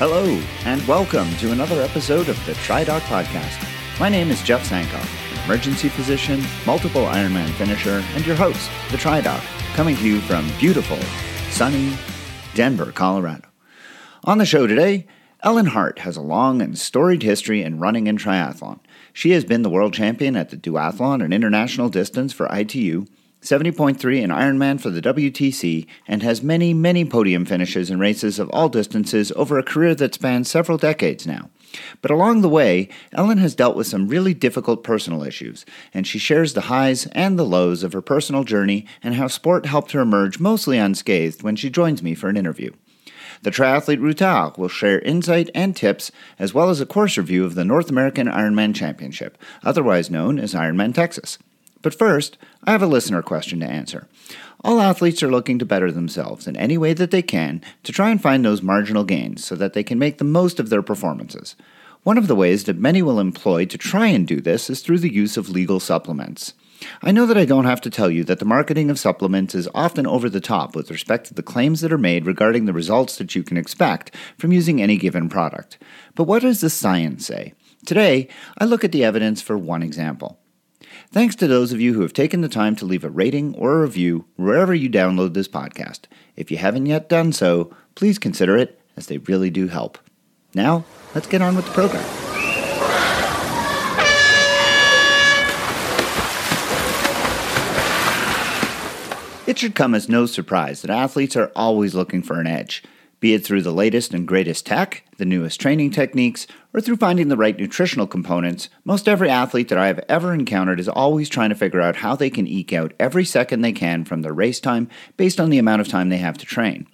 Hello, and welcome to another episode of the TriDoc Podcast. My name is Jeff Sankoff, an emergency physician, multiple Ironman finisher, and your host, the TriDoc, coming to you from beautiful, sunny Denver, Colorado. On the show today, Ellen Hart has a long and storied history in running and triathlon. She has been the world champion at the duathlon and international distance for ITU 70.3 in Ironman for the WTC, and has many, many podium finishes in races of all distances over a career that spans several decades now. But along the way, Ellen has dealt with some really difficult personal issues, and she shares the highs and the lows of her personal journey and how sport helped her emerge mostly unscathed when she joins me for an interview. The triathlete Routard will share insight and tips, as well as a course review of the North American Ironman Championship, otherwise known as Ironman Texas. But first, I have a listener question to answer. All athletes are looking to better themselves in any way that they can to try and find those marginal gains so that they can make the most of their performances. One of the ways that many will employ to try and do this is through the use of legal supplements. I know that I don't have to tell you that the marketing of supplements is often over the top with respect to the claims that are made regarding the results that you can expect from using any given product. But what does the science say? Today, I look at the evidence for one example. Thanks to those of you who have taken the time to leave a rating or a review wherever you download this podcast. If you haven't yet done so, please consider it, as they really do help. Now, let's get on with the program. It should come as no surprise that athletes are always looking for an edge be it through the latest and greatest tech, the newest training techniques, or through finding the right nutritional components, most every athlete that I have ever encountered is always trying to figure out how they can eke out every second they can from their race time based on the amount of time they have to train.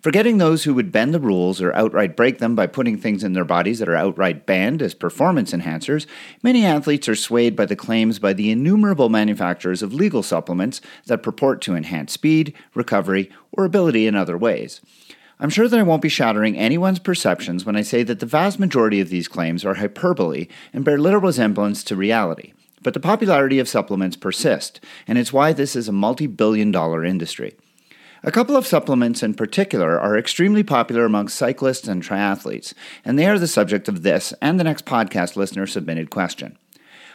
Forgetting those who would bend the rules or outright break them by putting things in their bodies that are outright banned as performance enhancers, many athletes are swayed by the claims by the innumerable manufacturers of legal supplements that purport to enhance speed, recovery, or ability in other ways. I'm sure that I won't be shattering anyone's perceptions when I say that the vast majority of these claims are hyperbole and bear little resemblance to reality. But the popularity of supplements persist, and it's why this is a multi billion dollar industry. A couple of supplements in particular are extremely popular amongst cyclists and triathletes, and they are the subject of this and the next podcast listener submitted question.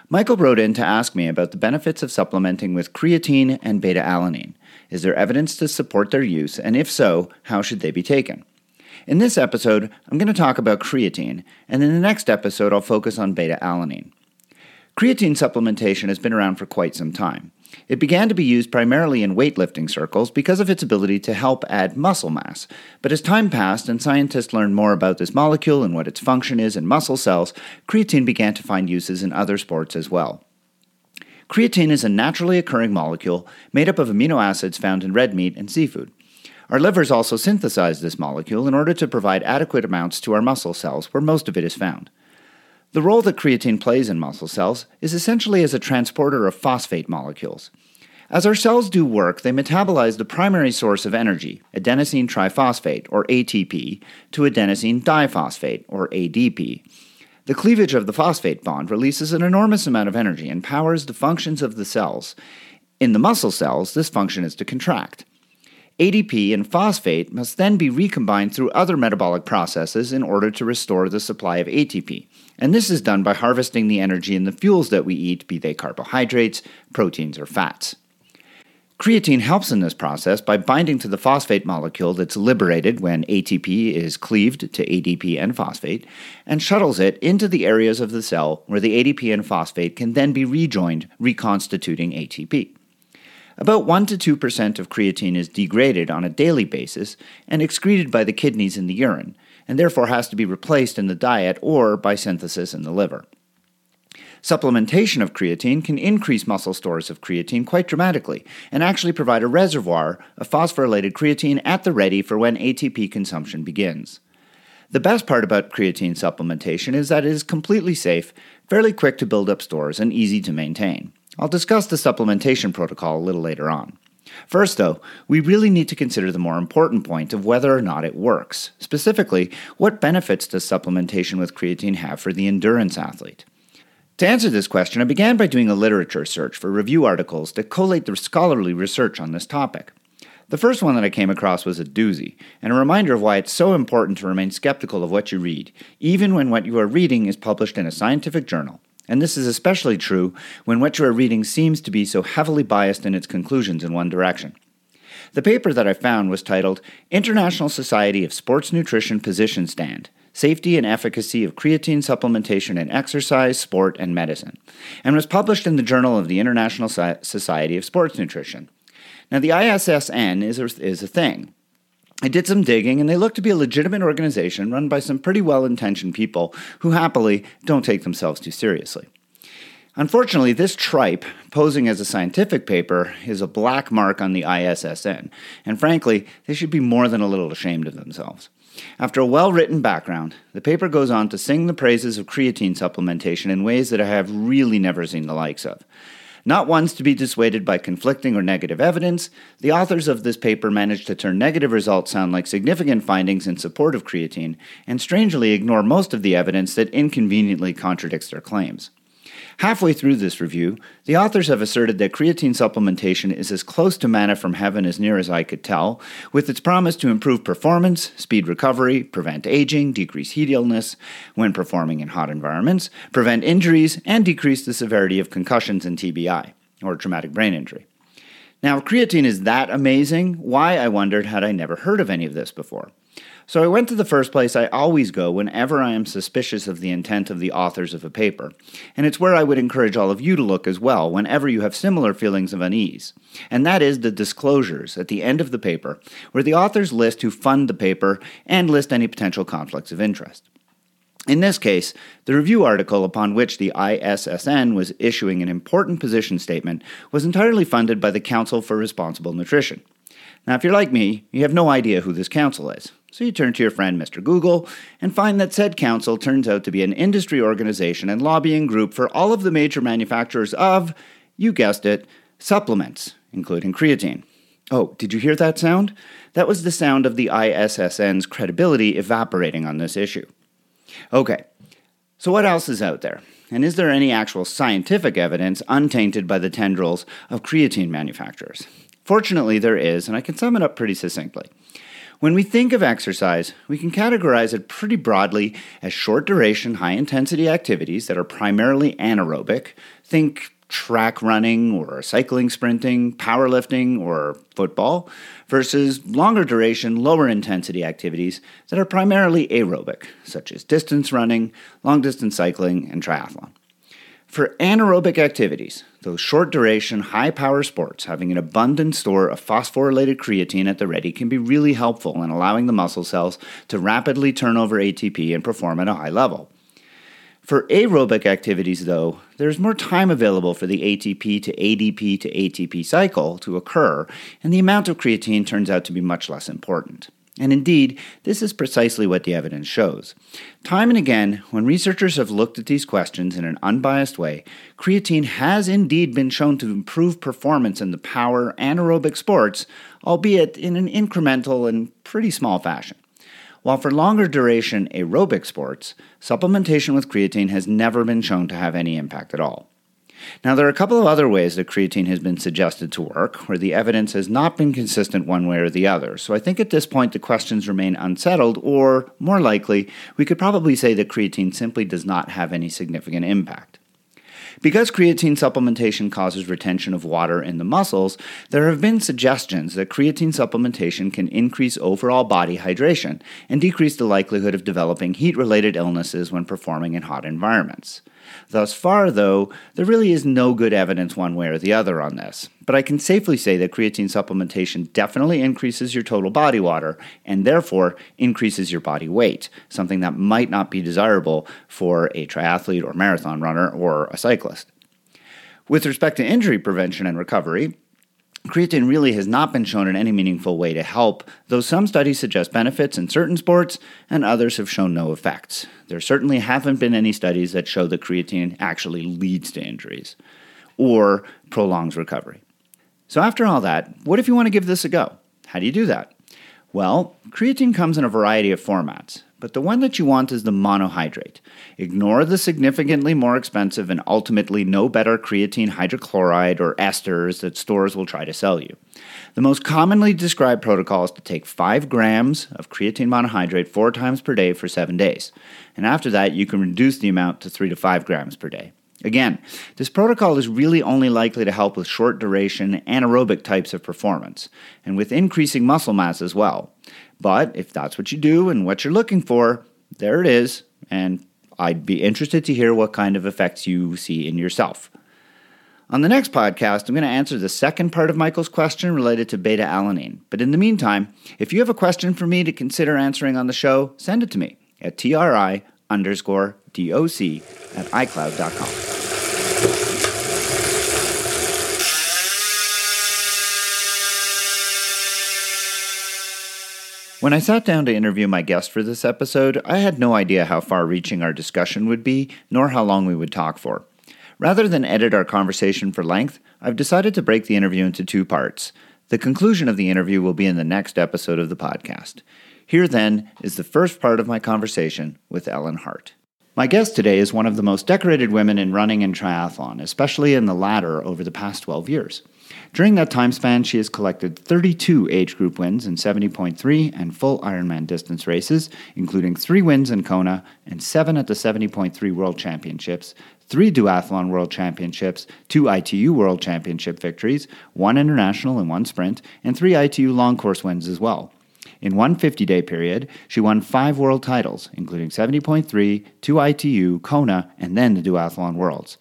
Michael wrote in to ask me about the benefits of supplementing with creatine and beta alanine. Is there evidence to support their use, and if so, how should they be taken? In this episode, I'm going to talk about creatine, and in the next episode, I'll focus on beta alanine. Creatine supplementation has been around for quite some time. It began to be used primarily in weightlifting circles because of its ability to help add muscle mass. But as time passed and scientists learned more about this molecule and what its function is in muscle cells, creatine began to find uses in other sports as well. Creatine is a naturally occurring molecule made up of amino acids found in red meat and seafood. Our livers also synthesize this molecule in order to provide adequate amounts to our muscle cells, where most of it is found. The role that creatine plays in muscle cells is essentially as a transporter of phosphate molecules. As our cells do work, they metabolize the primary source of energy, adenosine triphosphate, or ATP, to adenosine diphosphate, or ADP. The cleavage of the phosphate bond releases an enormous amount of energy and powers the functions of the cells. In the muscle cells, this function is to contract. ADP and phosphate must then be recombined through other metabolic processes in order to restore the supply of ATP. And this is done by harvesting the energy in the fuels that we eat, be they carbohydrates, proteins, or fats. Creatine helps in this process by binding to the phosphate molecule that's liberated when ATP is cleaved to ADP and phosphate, and shuttles it into the areas of the cell where the ADP and phosphate can then be rejoined, reconstituting ATP. About 1 to 2% of creatine is degraded on a daily basis and excreted by the kidneys in the urine, and therefore has to be replaced in the diet or by synthesis in the liver. Supplementation of creatine can increase muscle stores of creatine quite dramatically and actually provide a reservoir of phosphorylated creatine at the ready for when ATP consumption begins. The best part about creatine supplementation is that it is completely safe, fairly quick to build up stores, and easy to maintain. I'll discuss the supplementation protocol a little later on. First, though, we really need to consider the more important point of whether or not it works. Specifically, what benefits does supplementation with creatine have for the endurance athlete? To answer this question, I began by doing a literature search for review articles that collate the scholarly research on this topic. The first one that I came across was a doozy, and a reminder of why it's so important to remain skeptical of what you read, even when what you are reading is published in a scientific journal. And this is especially true when what you are reading seems to be so heavily biased in its conclusions in one direction. The paper that I found was titled International Society of Sports Nutrition Position Stand Safety and Efficacy of Creatine Supplementation in Exercise, Sport, and Medicine, and was published in the Journal of the International Society of Sports Nutrition. Now, the ISSN is a, is a thing. I did some digging, and they look to be a legitimate organization run by some pretty well intentioned people who happily don't take themselves too seriously. Unfortunately, this tripe, posing as a scientific paper, is a black mark on the ISSN, and frankly, they should be more than a little ashamed of themselves. After a well written background, the paper goes on to sing the praises of creatine supplementation in ways that I have really never seen the likes of. Not ones to be dissuaded by conflicting or negative evidence, the authors of this paper manage to turn negative results sound like significant findings in support of creatine, and strangely ignore most of the evidence that inconveniently contradicts their claims. Halfway through this review, the authors have asserted that creatine supplementation is as close to manna from heaven as near as I could tell, with its promise to improve performance, speed recovery, prevent aging, decrease heat illness when performing in hot environments, prevent injuries, and decrease the severity of concussions and TBI, or traumatic brain injury. Now, if creatine is that amazing, why, I wondered, had I never heard of any of this before? So I went to the first place I always go whenever I am suspicious of the intent of the authors of a paper, and it's where I would encourage all of you to look as well whenever you have similar feelings of unease. And that is the disclosures at the end of the paper, where the authors list who fund the paper and list any potential conflicts of interest. In this case, the review article upon which the ISSN was issuing an important position statement was entirely funded by the Council for Responsible Nutrition. Now, if you're like me, you have no idea who this council is. So you turn to your friend Mr. Google and find that said council turns out to be an industry organization and lobbying group for all of the major manufacturers of, you guessed it, supplements, including creatine. Oh, did you hear that sound? That was the sound of the ISSN's credibility evaporating on this issue. Okay, so what else is out there? And is there any actual scientific evidence untainted by the tendrils of creatine manufacturers? Fortunately, there is, and I can sum it up pretty succinctly. When we think of exercise, we can categorize it pretty broadly as short duration, high intensity activities that are primarily anaerobic. Think track running or cycling, sprinting, powerlifting, or football, versus longer duration, lower intensity activities that are primarily aerobic, such as distance running, long distance cycling, and triathlon. For anaerobic activities, those short duration, high power sports, having an abundant store of phosphorylated creatine at the ready can be really helpful in allowing the muscle cells to rapidly turn over ATP and perform at a high level. For aerobic activities, though, there's more time available for the ATP to ADP to ATP cycle to occur, and the amount of creatine turns out to be much less important. And indeed, this is precisely what the evidence shows. Time and again, when researchers have looked at these questions in an unbiased way, creatine has indeed been shown to improve performance in the power anaerobic sports, albeit in an incremental and pretty small fashion. While for longer duration aerobic sports, supplementation with creatine has never been shown to have any impact at all. Now, there are a couple of other ways that creatine has been suggested to work, where the evidence has not been consistent one way or the other. So I think at this point the questions remain unsettled, or more likely, we could probably say that creatine simply does not have any significant impact. Because creatine supplementation causes retention of water in the muscles, there have been suggestions that creatine supplementation can increase overall body hydration and decrease the likelihood of developing heat related illnesses when performing in hot environments. Thus far, though, there really is no good evidence one way or the other on this. But I can safely say that creatine supplementation definitely increases your total body water and therefore increases your body weight, something that might not be desirable for a triathlete or marathon runner or a cyclist. With respect to injury prevention and recovery, Creatine really has not been shown in any meaningful way to help, though some studies suggest benefits in certain sports and others have shown no effects. There certainly haven't been any studies that show that creatine actually leads to injuries or prolongs recovery. So, after all that, what if you want to give this a go? How do you do that? Well, creatine comes in a variety of formats, but the one that you want is the monohydrate. Ignore the significantly more expensive and ultimately no better creatine hydrochloride or esters that stores will try to sell you. The most commonly described protocol is to take 5 grams of creatine monohydrate four times per day for seven days, and after that, you can reduce the amount to 3 to 5 grams per day. Again, this protocol is really only likely to help with short duration anaerobic types of performance, and with increasing muscle mass as well. But if that's what you do and what you're looking for, there it is, and I'd be interested to hear what kind of effects you see in yourself. On the next podcast, I'm going to answer the second part of Michael's question related to beta alanine. But in the meantime, if you have a question for me to consider answering on the show, send it to me at tri underscore doc at icloud.com. When I sat down to interview my guest for this episode, I had no idea how far reaching our discussion would be, nor how long we would talk for. Rather than edit our conversation for length, I've decided to break the interview into two parts. The conclusion of the interview will be in the next episode of the podcast. Here, then, is the first part of my conversation with Ellen Hart. My guest today is one of the most decorated women in running and triathlon, especially in the latter over the past 12 years. During that time span, she has collected 32 age group wins in 70.3 and full Ironman distance races, including three wins in Kona and seven at the 70.3 World Championships, three duathlon World Championships, two ITU World Championship victories, one international and one sprint, and three ITU long course wins as well. In one 50 day period, she won five world titles, including 70.3, two ITU, Kona, and then the Duathlon Worlds.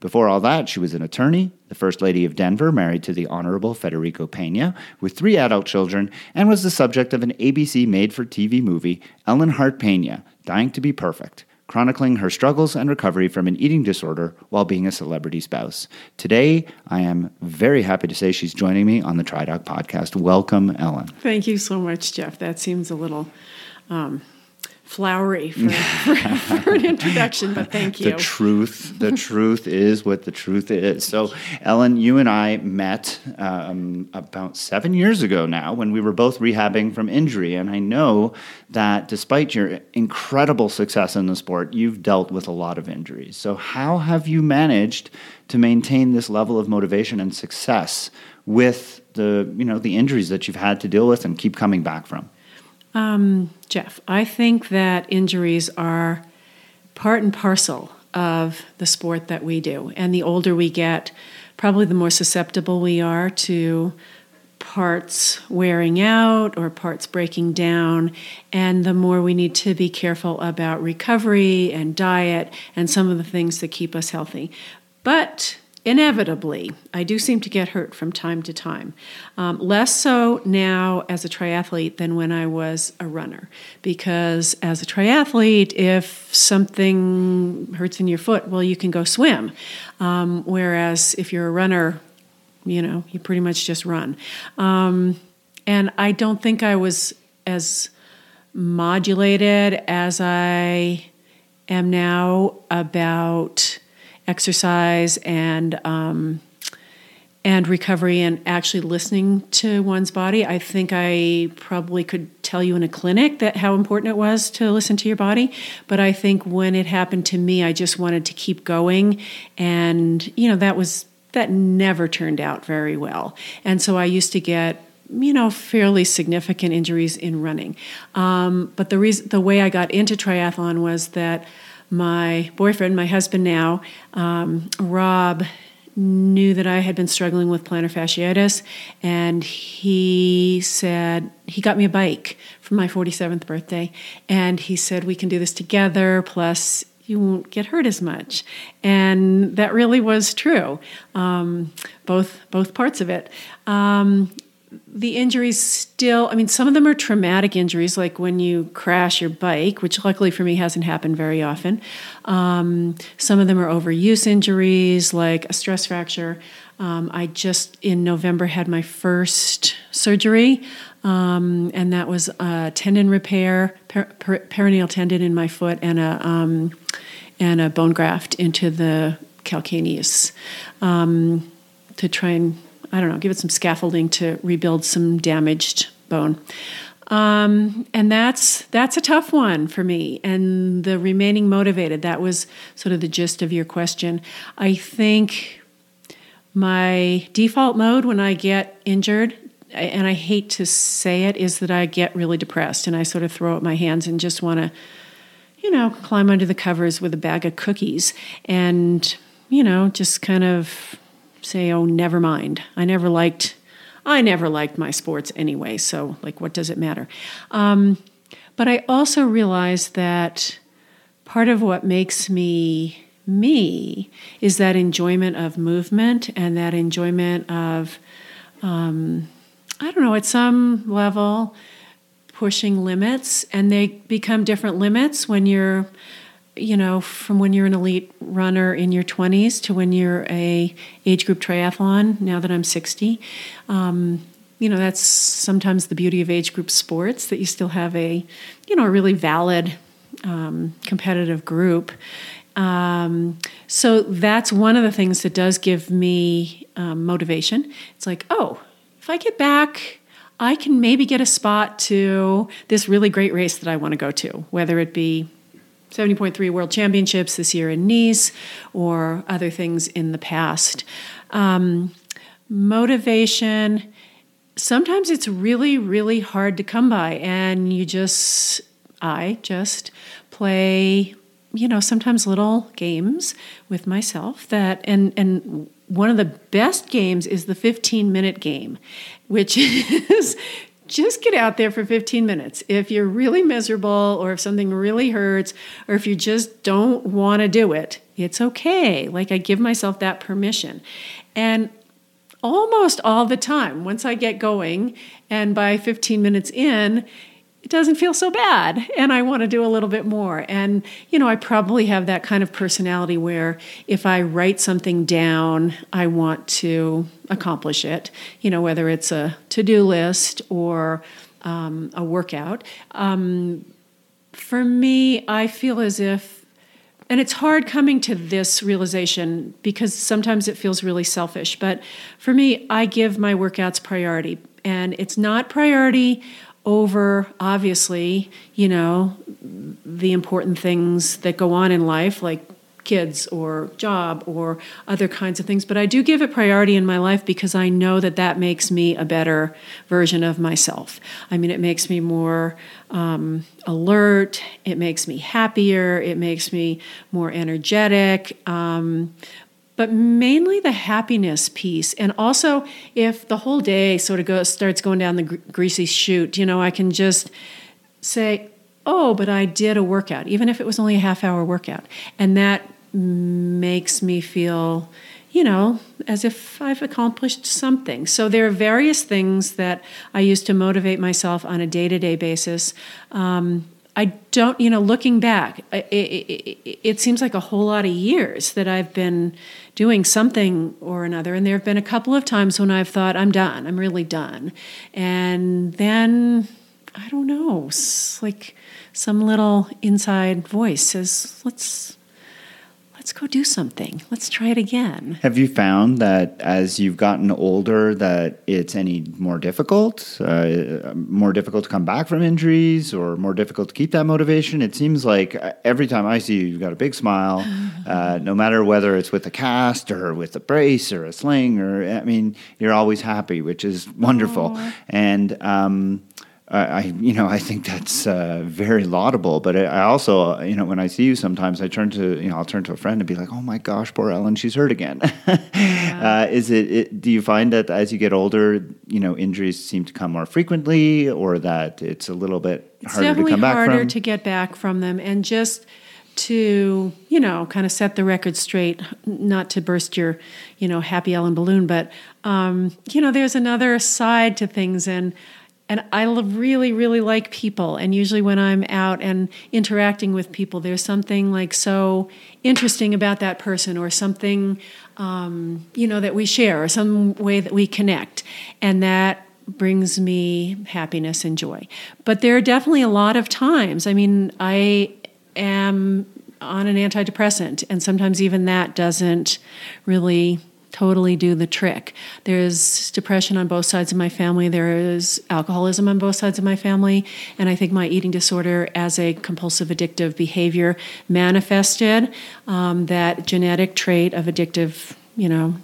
Before all that, she was an attorney, the First Lady of Denver, married to the Honorable Federico Pena, with three adult children, and was the subject of an ABC made for TV movie, Ellen Hart Pena, Dying to Be Perfect, chronicling her struggles and recovery from an eating disorder while being a celebrity spouse. Today, I am very happy to say she's joining me on the TriDoc podcast. Welcome, Ellen. Thank you so much, Jeff. That seems a little. Um flowery for, for, for, an introduction, but thank you. The truth, the truth is what the truth is. So, Ellen, you and I met um, about seven years ago now when we were both rehabbing from injury, and I know that despite your incredible success in the sport, you've dealt with a lot of injuries. So, how have you managed to maintain this level of motivation and success with the you know the injuries that you've had to deal with and keep coming back from? Um, Jeff, I think that injuries are part and parcel of the sport that we do. And the older we get, probably the more susceptible we are to parts wearing out or parts breaking down, and the more we need to be careful about recovery and diet and some of the things that keep us healthy. But inevitably, I do seem to get hurt from time to time. Um, less so now as a triathlete than when I was a runner, because as a triathlete, if something hurts in your foot, well, you can go swim. Um, whereas if you're a runner, you know, you pretty much just run. Um, and I don't think I was as modulated as I am now about exercise and um, and recovery and actually listening to one's body. I think I probably could tell you in a clinic that how important it was to listen to your body, but I think when it happened to me, I just wanted to keep going, and you know that was that never turned out very well. And so I used to get you know fairly significant injuries in running. Um, but the reason the way I got into triathlon was that my boyfriend, my husband now, um, Rob, knew that I had been struggling with plantar fasciitis, and he said he got me a bike for my 47th birthday, and he said we can do this together. Plus, you won't get hurt as much, and that really was true. Um, both both parts of it. Um, the injuries still, I mean, some of them are traumatic injuries, like when you crash your bike, which luckily for me hasn't happened very often. Um, some of them are overuse injuries, like a stress fracture. Um, I just in November had my first surgery, um, and that was a tendon repair, per, per, peroneal tendon in my foot, and a um, and a bone graft into the calcaneus um, to try and I don't know, give it some scaffolding to rebuild some damaged bone. Um, and that's that's a tough one for me. And the remaining motivated, that was sort of the gist of your question. I think my default mode when I get injured, and I hate to say it, is that I get really depressed and I sort of throw up my hands and just want to, you know, climb under the covers with a bag of cookies and, you know, just kind of say, oh, never mind. I never liked I never liked my sports anyway, so like, what does it matter? Um, but I also realized that part of what makes me me is that enjoyment of movement and that enjoyment of, um, I don't know, at some level, pushing limits, and they become different limits when you're you know, from when you're an elite runner in your 20s to when you're a age group triathlon. Now that I'm 60, um, you know, that's sometimes the beauty of age group sports that you still have a, you know, a really valid um, competitive group. Um, so that's one of the things that does give me um, motivation. It's like, oh, if I get back, I can maybe get a spot to this really great race that I want to go to, whether it be 70.3 World Championships this year in Nice or other things in the past. Um, motivation, sometimes it's really, really hard to come by, and you just, I just play, you know, sometimes little games with myself that, and, and, one of the best games is the 15 minute game, which is just get out there for 15 minutes. If you're really miserable or if something really hurts or if you just don't want to do it, it's okay. Like I give myself that permission. And almost all the time, once I get going and by 15 minutes in, it doesn't feel so bad and I want to do a little bit more. And, you know, I probably have that kind of personality where if I write something down, I want to accomplish it, you know, whether it's a to do list or um, a workout. Um, for me, I feel as if, and it's hard coming to this realization because sometimes it feels really selfish, but for me, I give my workouts priority. And it's not priority over obviously you know the important things that go on in life like kids or job or other kinds of things. But i do give it priority in my life because i know that that makes me a better version of myself. I mean it makes me more um, alert. It makes me happier. It makes me more energetic. Um, but mainly the happiness piece. And also, if the whole day sort of goes starts going down the gr- greasy chute, you know, I can just say, "Oh, but I did a workout, even if it was only a half hour workout," and that makes me feel you know, as if I've accomplished something. So there are various things that I use to motivate myself on a day to day basis. Um, I don't, you know, looking back, it, it, it, seems like a whole lot of years that I've been doing something or another. And there have been a couple of times when I've thought, I'm done, I'm really done. And then, I don't know, like some little inside voice says, let's let's go do something. Let's try it again. Have you found that as you've gotten older that it's any more difficult, uh, more difficult to come back from injuries or more difficult to keep that motivation? It seems like uh, every time I see you, you've got a big smile, uh, no matter whether it's with a cast or with a brace or a sling or, I mean, you're always happy, which is wonderful. Aww. And, um, I, you know, I think that's uh, very laudable. But I also, you know, when I see you, sometimes I turn to, you know, I'll turn to a friend and be like, "Oh my gosh, poor Ellen, she's hurt again." yeah. uh, is it, it? Do you find that as you get older, you know, injuries seem to come more frequently, or that it's a little bit it's harder to come back from? harder to get back from them, and just to you know kind of set the record straight not to burst your you know happy ellen balloon but um, you know there's another side to things and and I really, really like people. And usually, when I'm out and interacting with people, there's something like so interesting about that person, or something, um, you know, that we share, or some way that we connect, and that brings me happiness and joy. But there are definitely a lot of times. I mean, I am on an antidepressant, and sometimes even that doesn't really totally do the trick. There's depression on both sides of my family. There is alcoholism on both sides of my family. And I think my eating disorder as a compulsive addictive behavior manifested um, that genetic trait of addictive, you know,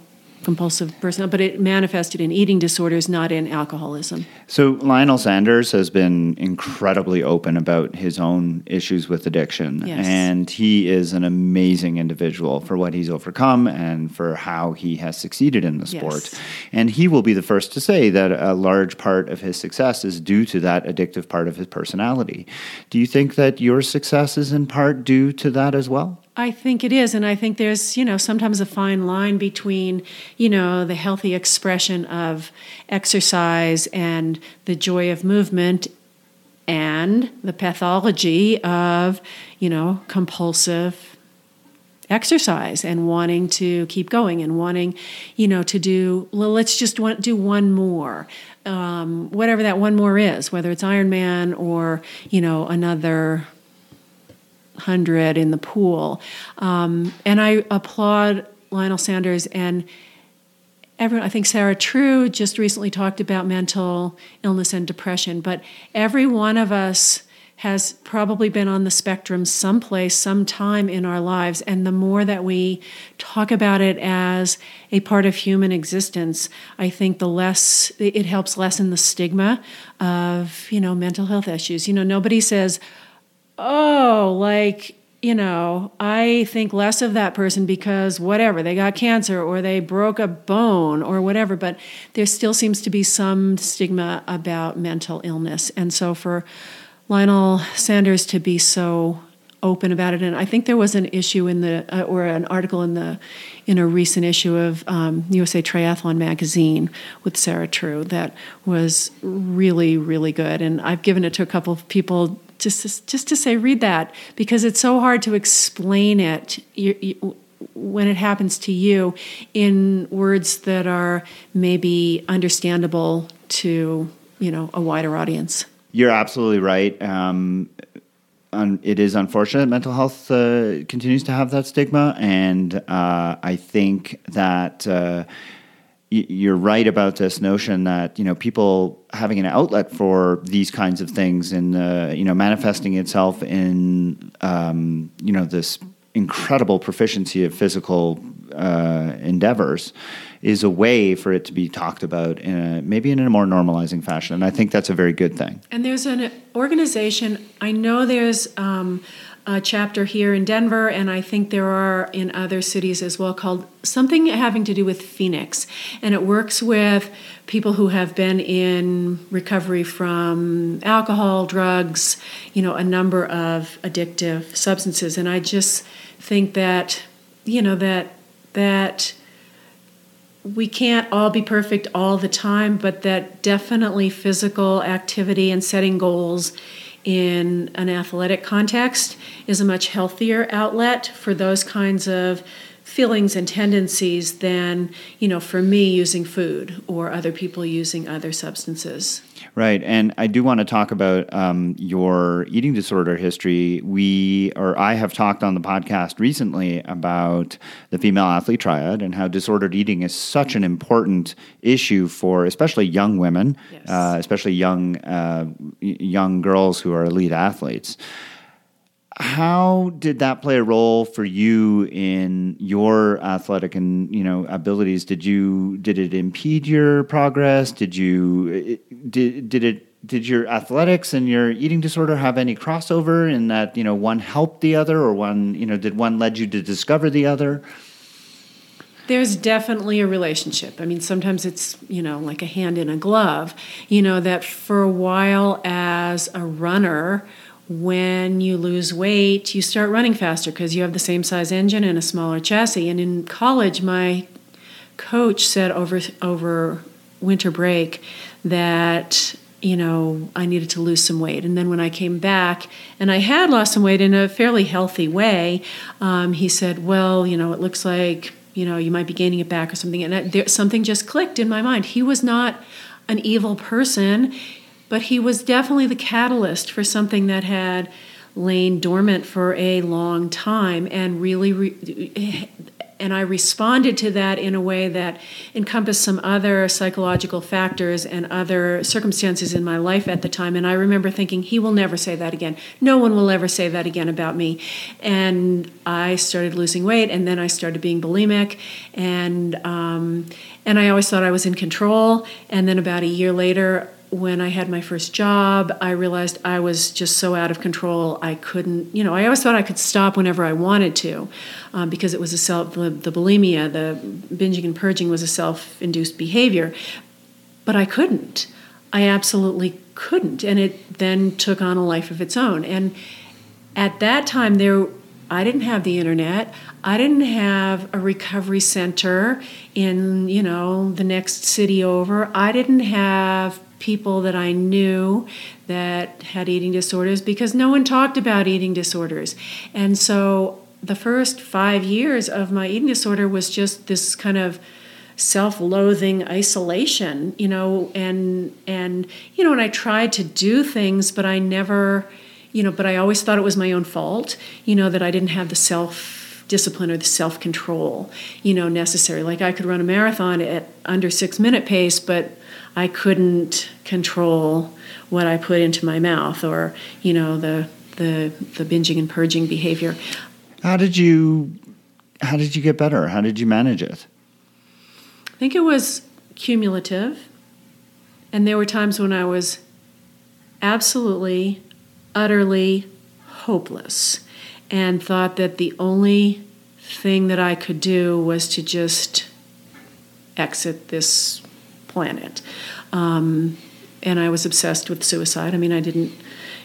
compulsive person, but it manifested in eating disorders, not in alcoholism. So Lionel Sanders has been incredibly open about his own issues with addiction, Yes. and he is an amazing individual for what he's overcome and for how he has succeeded in the sport. Yes. And he will be the first to say that a large part of his success is due to that addictive part of his personality. Do you think that your success is in part due to that as well? I think it is, and I think there's, you know, sometimes a fine line between, you know, the healthy expression of exercise and the joy of movement and the pathology of, you know, compulsive exercise and wanting to keep going and wanting, you know, to do, well, let's just want, do one more. Um, whatever that one more is, whether it's Ironman or, you know, another hundred in the pool. Um, and I applaud Lionel Sanders and everyone. I think Sarah True just recently talked about mental illness and depression, but every one of us has probably been on the spectrum someplace, sometime in our lives. And the more that we talk about it as a part of human existence, I think the less it helps lessen the stigma of, you know, mental health issues. You know, nobody says, oh, like, you know, I think less of that person because whatever, they got cancer or they broke a bone or whatever, but there still seems to be some stigma about mental illness. And so for Lionel Sanders to be so open about it, and I think there was an issue in the, uh, or an article in the, in a recent issue of um, USA Triathlon magazine with Sarah True that was really, really good. And I've given it to a couple of people just to, just to say read that because it's so hard to explain it you, you, when it happens to you in words that are maybe understandable to you know a wider audience You're absolutely right. Um, un- it is unfortunate mental health uh, continues to have that stigma, and uh, I think that uh, you're right about this notion that you know people having an outlet for these kinds of things and uh, you know manifesting itself in um, you know this incredible proficiency of physical uh, endeavors is a way for it to be talked about in a, maybe in a more normalizing fashion, and I think that's a very good thing. And there's an organization, I know there's um, a chapter here in Denver, and I think there are in other cities as well, called something having to do with Phoenix. And it works with people who have been in recovery from alcohol, drugs, you know, a number of addictive substances. And I just think that, you know, that, that, we can't all be perfect all the time, but that definitely physical activity and setting goals in an athletic context is a much healthier outlet for those kinds of feelings and tendencies than, you know, for me using food or other people using other substances. Right, and I do want to talk about um, your eating disorder history. We, or I, have talked on the podcast recently about the female athlete triad and how disordered eating is such an important issue for especially young women, Yes. uh, especially young uh, young girls who are elite athletes. How did that play a role for you in your athletic and you know abilities? Did you did it impede your progress? Did you did did it did your athletics and your eating disorder have any crossover in that you know one helped the other or one you know did one led you to discover the other? There's definitely a relationship. I mean, sometimes it's, you know, like a hand in a glove. You know, that for a while as a runner, when you lose weight, you start running faster because you have the same size engine and a smaller chassis. And in college, my coach said over over winter break that you know I needed to lose some weight. And then when I came back and I had lost some weight in a fairly healthy way, um, he said, "Well, you know, it looks like you know you might be gaining it back or something." And that, there, something just clicked in my mind. He was not an evil person, but he was definitely the catalyst for something that had lain dormant for a long time and really re- and I responded to that in a way that encompassed some other psychological factors and other circumstances in my life at the time. And I remember thinking, he will never say that again. No one will ever say that again about me. And I started losing weight, and then I started being bulimic, and um, and I always thought I was in control. And then about a year later, when I had my first job, I realized I was just so out of control. I couldn't, you know, I always thought I could stop whenever I wanted to um, because it was a self, the, the bulimia, the binging and purging was a self induced behavior. But I couldn't. I absolutely couldn't. And it then took on a life of its own. And at that time, there, I didn't have the internet. I didn't have a recovery center in, you know, the next city over. I didn't have people that I knew that had eating disorders because no one talked about eating disorders. And so the first five years of my eating disorder was just this kind of self-loathing isolation you know and and you know and i tried to do things but i never you know but i always thought it was my own fault you know that i didn't have the self discipline or the self control you know necessary like i could run a marathon at under six minute pace but I couldn't control what I put into my mouth or, you know, the the the binging and purging behavior. How did you how did you get better? How did you manage it? I think it was cumulative. And there were times when I was absolutely utterly hopeless and thought that the only thing that I could do was to just exit this planet. Um, and I was obsessed with suicide. I mean, I didn't,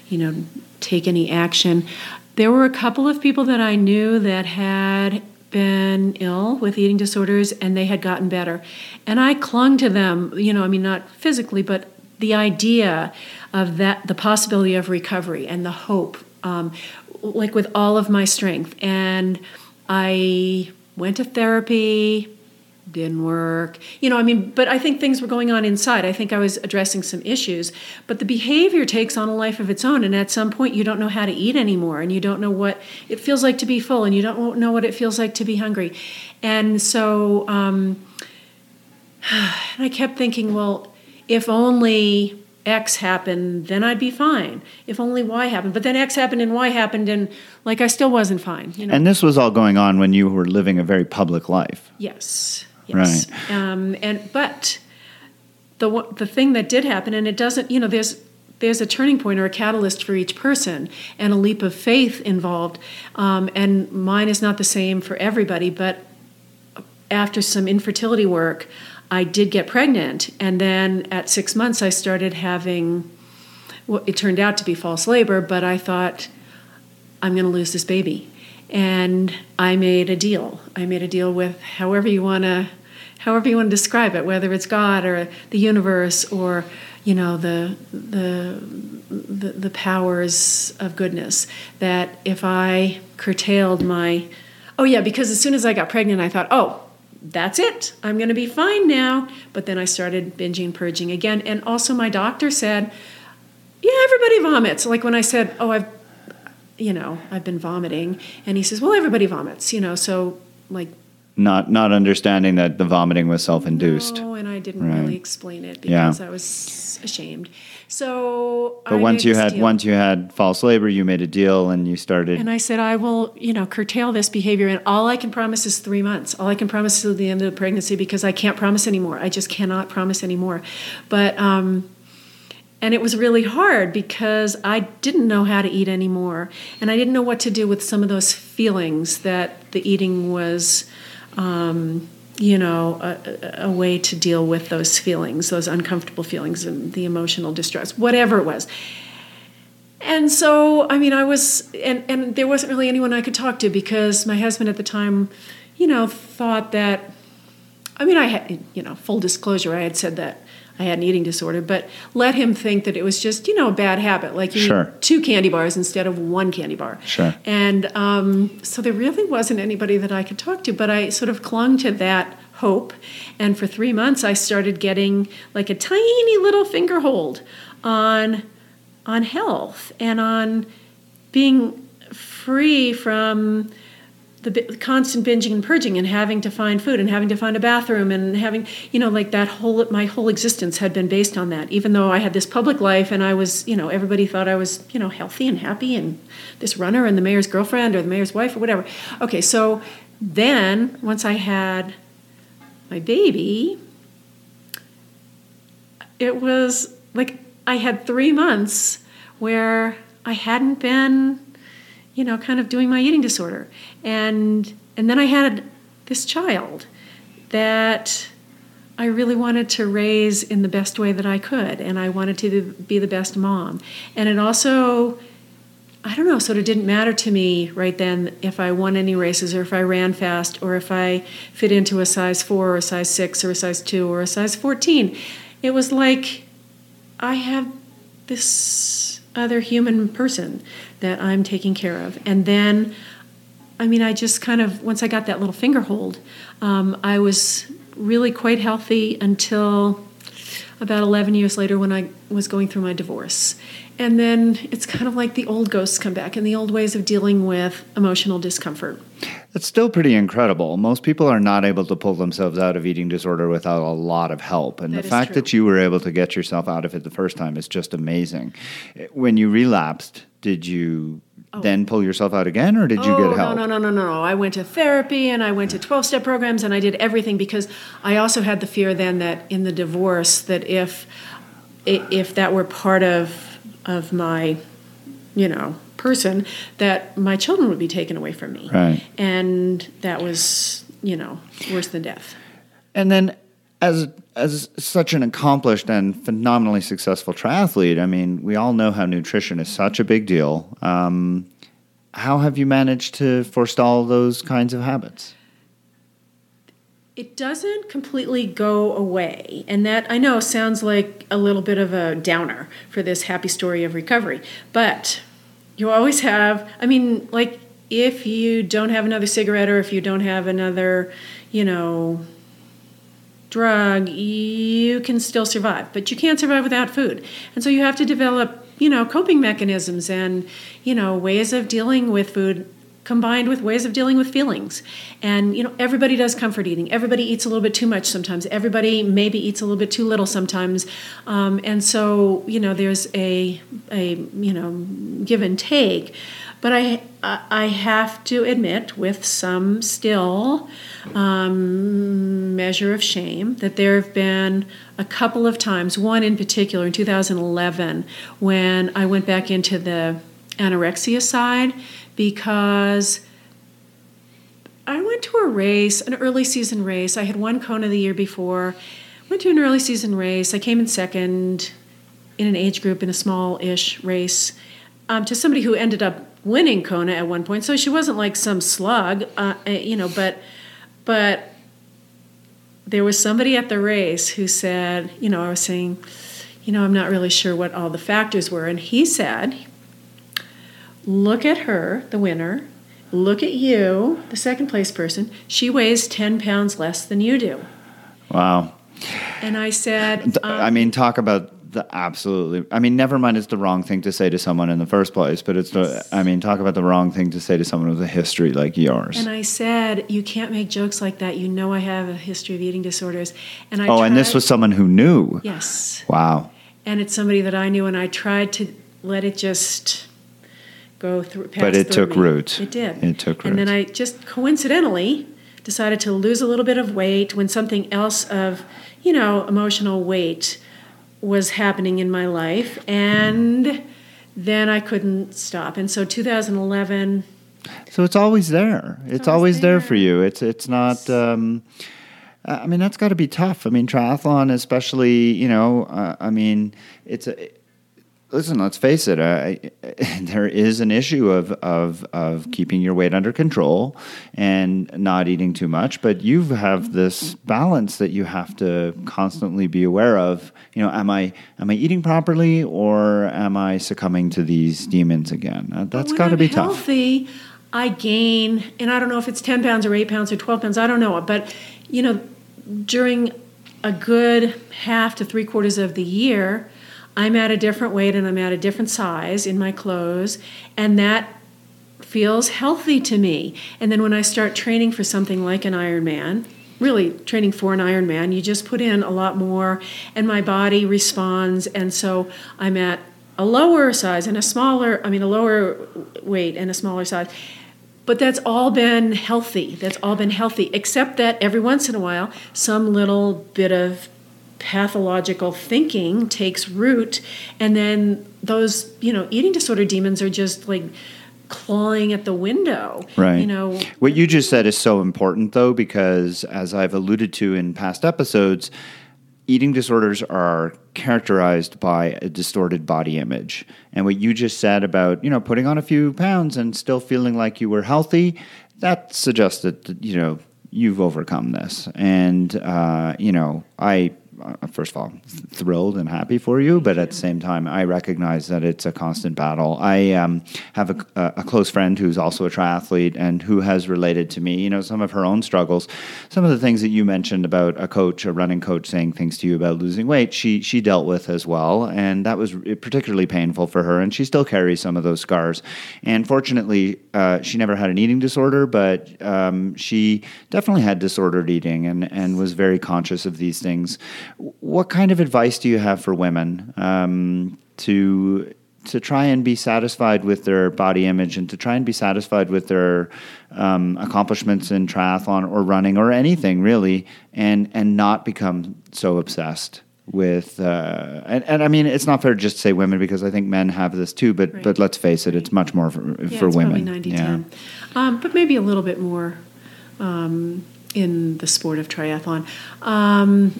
you know, take any action. There were a couple of people that I knew that had been ill with eating disorders and they had gotten better. And I clung to them, you know, I mean, not physically, but the idea of that, the possibility of recovery and the hope, um, like with all of my strength. And I went to therapy didn't work. You know, I mean, but I think things were going on inside. I think I was addressing some issues, but the behavior takes on a life of its own. And at some point, you don't know how to eat anymore, and you don't know what it feels like to be full, and you don't know what it feels like to be hungry. And so um, I kept thinking, well, if only X happened, then I'd be fine. If only Y happened. But then X happened and Y happened, and like I still wasn't fine. You know? And this was all going on when you were living a very public life. Yes. Yes. Right. Um, and but the the thing that did happen, and it doesn't, you know, there's there's a turning point or a catalyst for each person and a leap of faith involved. Um, and mine is not the same for everybody, but after some infertility work, I did get pregnant. And then at six months, I started having well, it turned out to be false labor, but I thought, I'm going to lose this baby. And I made a deal. I made a deal with however you want to however you want to describe it, whether it's God or the universe or you know the the the, the powers of goodness. That if I curtailed my oh yeah, because as soon as I got pregnant, I thought oh that's it. I'm going to be fine now. But then I started binging, purging again. And also, my doctor said, Yeah, everybody vomits. Like when I said, Oh, I've, you know, I've been vomiting. And he says, Well, everybody vomits, you know, so like not not understanding that the vomiting was self-induced. No, and I didn't right. really explain it because yeah. I was ashamed. So, but I once you had deal. once you had false labor, you made a deal and you started. And I said, I will, you know, curtail this behavior, and all I can promise is three months. All I can promise is the end of the pregnancy because I can't promise anymore. I just cannot promise anymore. But um, and it was really hard because I didn't know how to eat anymore, and I didn't know what to do with some of those feelings that the eating was um, you know, a, a, way to deal with those feelings, those uncomfortable feelings, and the emotional distress, whatever it was. And so, I mean, I was, and, and there wasn't really anyone I could talk to because my husband at the time, you know, thought that, I mean, I had, you know, full disclosure, I had said that I had an eating disorder, but let him think that it was just, you know, a bad habit, like you sure. eat two candy bars instead of one candy bar. Sure. And um, so there really wasn't anybody that I could talk to, but I sort of clung to that hope. And for three months, I started getting like a tiny little finger hold on on health and on being free from the constant binging and purging and having to find food and having to find a bathroom and having you know like that whole my whole existence had been based on that even though i had this public life and i was you know everybody thought i was you know healthy and happy and this runner and the mayor's girlfriend or the mayor's wife or whatever okay so then once i had my baby it was like i had three months where i hadn't been you know, kind of doing my eating disorder. And and then I had this child that I really wanted to raise in the best way that I could, and I wanted to be the best mom. And it also, I don't know, sort of didn't matter to me right then if I won any races or if I ran fast or if I fit into a size four or a size six or a size two or a size 14. It was like I have this other human person that I'm taking care of. And then, I mean, I just kind of, once I got that little finger hold, um, I was really quite healthy until about 11 years later when I was going through my divorce. And then it's kind of like the old ghosts come back and the old ways of dealing with emotional discomfort. It's still pretty incredible. Most people are not able to pull themselves out of eating disorder without a lot of help. And That the fact true. that you were able to get yourself out of it the first time is just amazing. When you relapsed, did you Oh. then pull yourself out again or did you oh, get help? No, no, no, no, no. I went to therapy and I went to 12 step programs and I did everything because I also had the fear then that in the divorce that if if that were part of of my you know person that my children would be taken away from me. Right. And that was, you know, worse than death. And then, as as such an accomplished and phenomenally successful triathlete, I mean, we all know how nutrition is such a big deal. Um, how have you managed to forestall those kinds of habits? It doesn't completely go away. And that I know sounds like a little bit of a downer for this happy story of recovery. But you always have, I mean, like if you don't have another cigarette or if you don't have another, you know, drug, you can still survive, but you can't survive without food. And so you have to develop, you know, coping mechanisms and, you know, ways of dealing with food combined with ways of dealing with feelings. And, you know, everybody does comfort eating. Everybody eats a little bit too much sometimes. Everybody maybe eats a little bit too little sometimes. Um, and so, you know, there's a, a, you know, give and take. But I, I have to admit, with some still um, measure of shame, that there have been a couple of times, one in particular in 2011, when I went back into the anorexia side because I went to a race, an early season race. I had won Kona the year before. Went to an early season race. I came in second in an age group in a small ish race um, to somebody who ended up winning Kona at one point. So she wasn't like some slug, uh, uh, you know, but but there was somebody at the race who said, you know, I was saying, you know, I'm not really sure what all the factors were. And he said, look at her, the winner, look at you, the second place person. She weighs 10 pounds less than you do. Wow. And I said, um, I mean, talk about the absolutely. I mean, never mind, it's the wrong thing to say to someone in the first place, but it's the. I mean, talk about the wrong thing to say to someone with a history like yours. and I said, you can't make jokes like that. You know I have a history of eating disorders. And I oh, and this was someone who knew. Yes. Wow. and it's somebody that I knew, and I tried to let it just go through. But it took me. root. It did. It took And then. I just coincidentally decided to lose a little bit of weight when something else of, you know, emotional weight was happening in my life, and then I couldn't stop. And so 2011. So it's always there. It's, always always there. there. for you. It's it's not. Um, I mean, that's got to be tough. I mean, triathlon, especially. You know, uh, I mean, it's a. Listen, let's face it. Uh, there is an issue of, of of keeping your weight under control and not eating too much, but you have this balance that you have to constantly be aware of. You know, am I am I eating properly or am I succumbing to these demons again? Uh, that's got to be tough. healthy, I gain, and I don't know if it's 10 pounds or 8 pounds or 12 pounds, I don't know. But, you know, during a good half to three quarters of the year, I'm at a different weight and I'm at a different size in my clothes, and that feels healthy to me. And then when I start training for something like an Ironman, really training for an Ironman, you just put in a lot more and my body responds. And so I'm at a lower size and a smaller, I mean, a lower weight and a smaller size. But that's all been healthy. That's all been healthy, except that every once in a while, some little bit of pathological thinking takes root, and then those, you know, eating disorder demons are just like clawing at the window. Right. You know, what you just said is so important, though, because as I've alluded to in past episodes, eating disorders are characterized by a distorted body image. And what you just said about, you know, putting on a few pounds and still feeling like you were healthy, that suggests that, you know, you've overcome this. And, uh, you know, I first of all, thrilled and happy for you, but at the same time, I recognize that it's a constant battle. I um, have a, a, close friend who's also a triathlete and who has related to me, you know, some of her own struggles. Some of the things that you mentioned about a coach, a running coach, saying things to you about losing weight, she she dealt with as well, and that was particularly painful for her. And she still carries some of those scars. And fortunately, uh, she never had an eating disorder, but um, she definitely had disordered eating and and was very conscious of these things what kind of advice do you have for women um, to to try and be satisfied with their body image and to try and be satisfied with their um, accomplishments in triathlon or running or anything really, and and not become so obsessed with uh, and, and I mean it's not fair to just say women because I think men have this too, but right. but let's face it, it's much more for, yeah, for women. 90, yeah, um, but maybe a little bit more. Um, in the sport of triathlon. Um,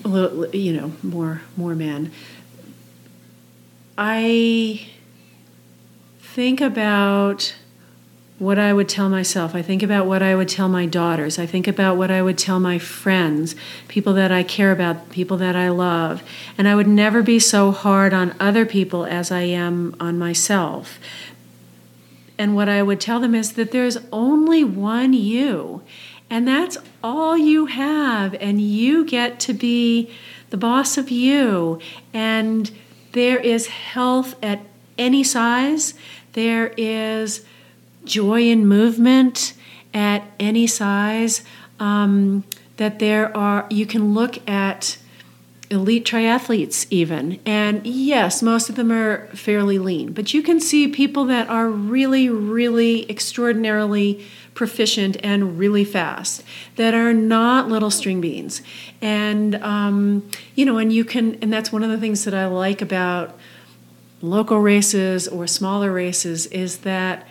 you know, more more men. I think about what I would tell myself. I think about what I would tell my daughters. I think about what I would tell my friends, people that I care about, people that I love. And I would never be so hard on other people as I am on myself. And what I would tell them is that there's only one you. And that's all you have. And you get to be the boss of you. And there is health at any size, there is joy in movement at any size. Um, that there are, you can look at elite triathletes even and yes most of them are fairly lean but you can see people that are really really extraordinarily proficient and really fast that are not little string beans. And um, you know and you can and that's one of the things that i like about local races or smaller races is that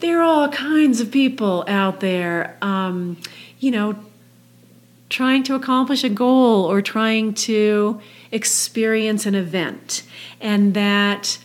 there are all kinds of people out there um, you know trying to accomplish a goal or trying to experience an event, and that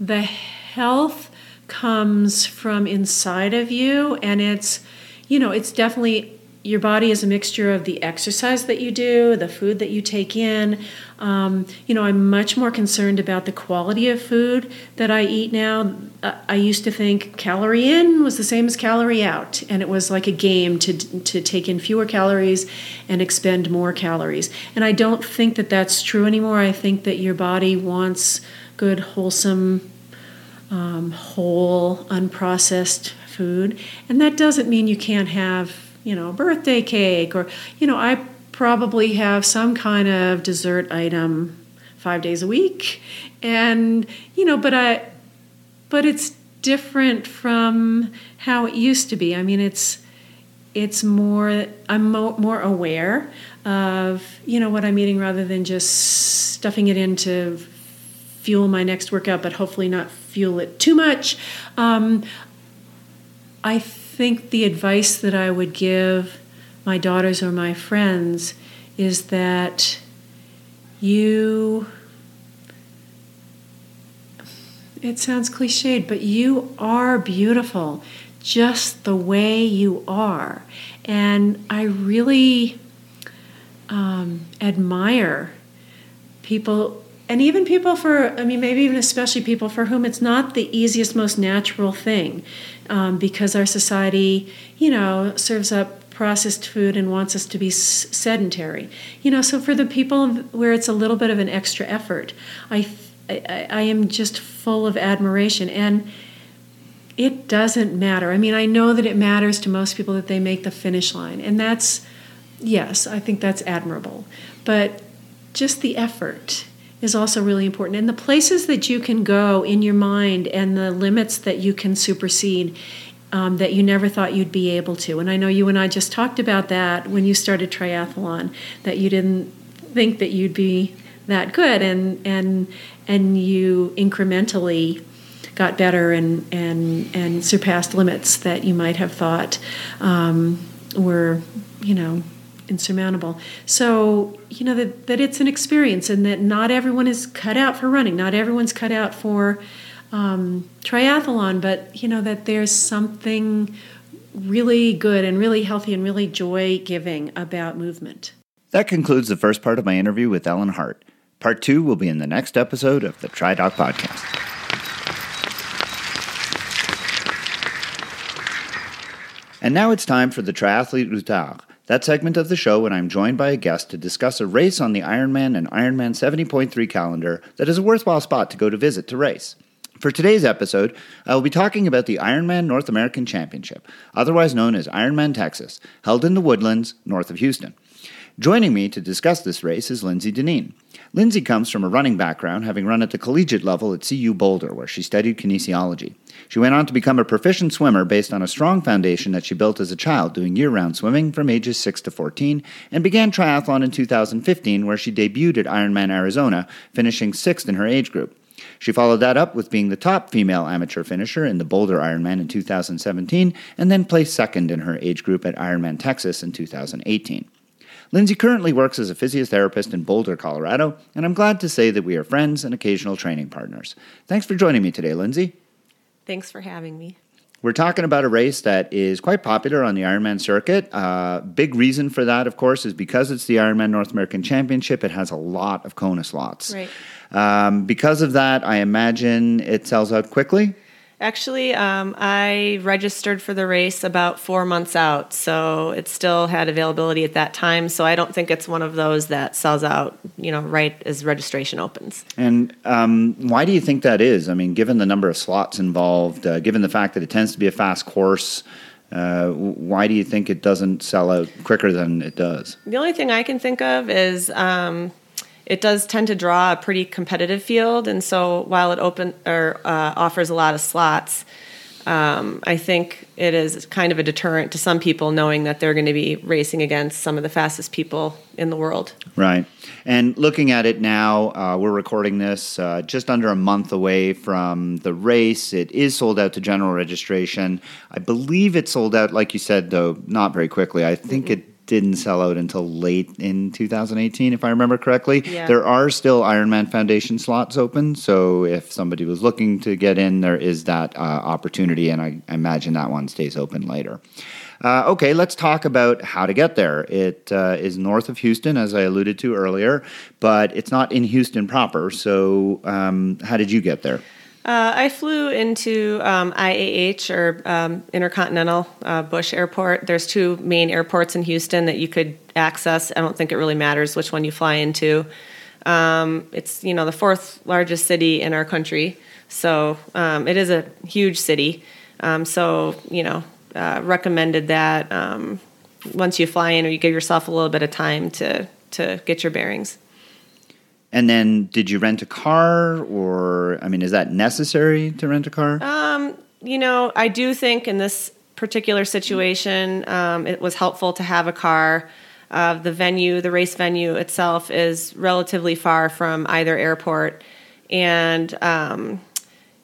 the health comes from inside of you, and it's, you know, it's definitely your body is a mixture of the exercise that you do, the food that you take in. Um, you know, I'm much more concerned about the quality of food that I eat now. I used to think calorie in was the same as calorie out, and it was like a game to to take in fewer calories and expend more calories. And I don't think that that's true anymore. I think that your body wants good, wholesome, um, whole, unprocessed food, and that doesn't mean you can't have you know, a birthday cake, or, you know, I probably have some kind of dessert item five days a week. And, you know, but I, but it's different from how it used to be. I mean, it's, it's more, I'm mo- more aware of, you know, what I'm eating rather than just stuffing it in to fuel my next workout, but hopefully not fuel it too much. Um, I think the advice that I would give my daughters or my friends is that you it sounds cliched, but you are beautiful just the way you are. And I really um, admire people and even people for i mean maybe even especially people for whom it's not the easiest most natural thing um, because our society you know serves up processed food and wants us to be sedentary you know so for the people where it's a little bit of an extra effort i i, I am just full of admiration and it doesn't matter. I mean, I know that it matters to most people that they make the finish line, and that's yes, I think that's admirable. But just the effort is also really important. And the places that you can go in your mind and the limits that you can supersede um, that you never thought you'd be able to. And I know you and I just talked about that when you started triathlon, that you didn't think that you'd be that good, and and and you incrementally got better and and and surpassed limits that you might have thought um, were, you know, insurmountable. So, you know, that, that it's an experience and that not everyone is cut out for running, not everyone's cut out for um, triathlon, but, you know, that there's something really good and really healthy and really joy giving about movement. That concludes the first part of my interview with Ellen Hart. Part two will be in the next episode of the TriDoc podcast. And now it's time for the Triathlete Routard, that segment of the show when I'm joined by a guest to discuss a race on the Ironman and Ironman 70.3 calendar that is a worthwhile spot to go to visit to race. For today's episode, I will be talking about the Ironman North American Championship, otherwise known as Ironman Texas, held in the woodlands north of Houston. Joining me to discuss this race is Lindsay Dineen. Lindsay comes from a running background, having run at the collegiate level at CU Boulder, where she studied kinesiology. She went on to become a proficient swimmer based on a strong foundation that she built as a child, doing year round swimming from ages 6 to 14, and began triathlon in 2015, where she debuted at Ironman Arizona, finishing sixth in her age group. She followed that up with being the top female amateur finisher in the Boulder Ironman in 2017, and then placed second in her age group at Ironman Texas in 2018. Lindsay currently works as a physiotherapist in Boulder, Colorado, and I'm glad to say that we are friends and occasional training partners. Thanks for joining me today, Lindsay. Thanks for having me. We're talking about a race that is quite popular on the Ironman circuit. Uh, big reason for that, of course, is because it's the Ironman North American Championship. It has a lot of Kona slots. Right. Um, because of that, I imagine it sells out quickly. Actually, um, I registered for the race about four months out, so it still had availability at that time. So I don't think it's one of those that sells out, you know, right as registration opens. And um, why do you think that is? I mean, given the number of slots involved, uh, given the fact that it tends to be a fast course, uh, why do you think it doesn't sell out quicker than it does? The only thing I can think of is um, it does tend to draw a pretty competitive field, and so while it open or uh, offers a lot of slots, um, I think it is kind of a deterrent to some people knowing that they're going to be racing against some of the fastest people in the world. Right. And looking at it now, uh, we're recording this uh, just under a month away from the race. It is sold out to general registration. I believe it sold out, like you said, though, not very quickly. I think mm-hmm. it didn't sell out until late in 2018, if I remember correctly. Yeah. There are still Ironman Foundation slots open, so if somebody was looking to get in, there is that uh, opportunity, and I, I, imagine that one stays open later. Uh, okay, let's talk about how to get there. It uh, is north of Houston, as I alluded to earlier, but it's not in Houston proper. So, um, how did you get there? Uh, I flew into um, IAH or um, Intercontinental uh, Bush Airport. There's two main airports in Houston that you could access. I don't think it really matters which one you fly into. Um, it's you know the fourth largest city in our country, so um, it is a huge city. Um, so you know, uh, recommended that um, once you fly in, or you give yourself a little bit of time to to get your bearings. And then, did you rent a car, or I mean, is that necessary to rent a car? Um, you know, I do think in this particular situation, um, it was helpful to have a car. Uh, the venue, the race venue itself, is relatively far from either airport, and um,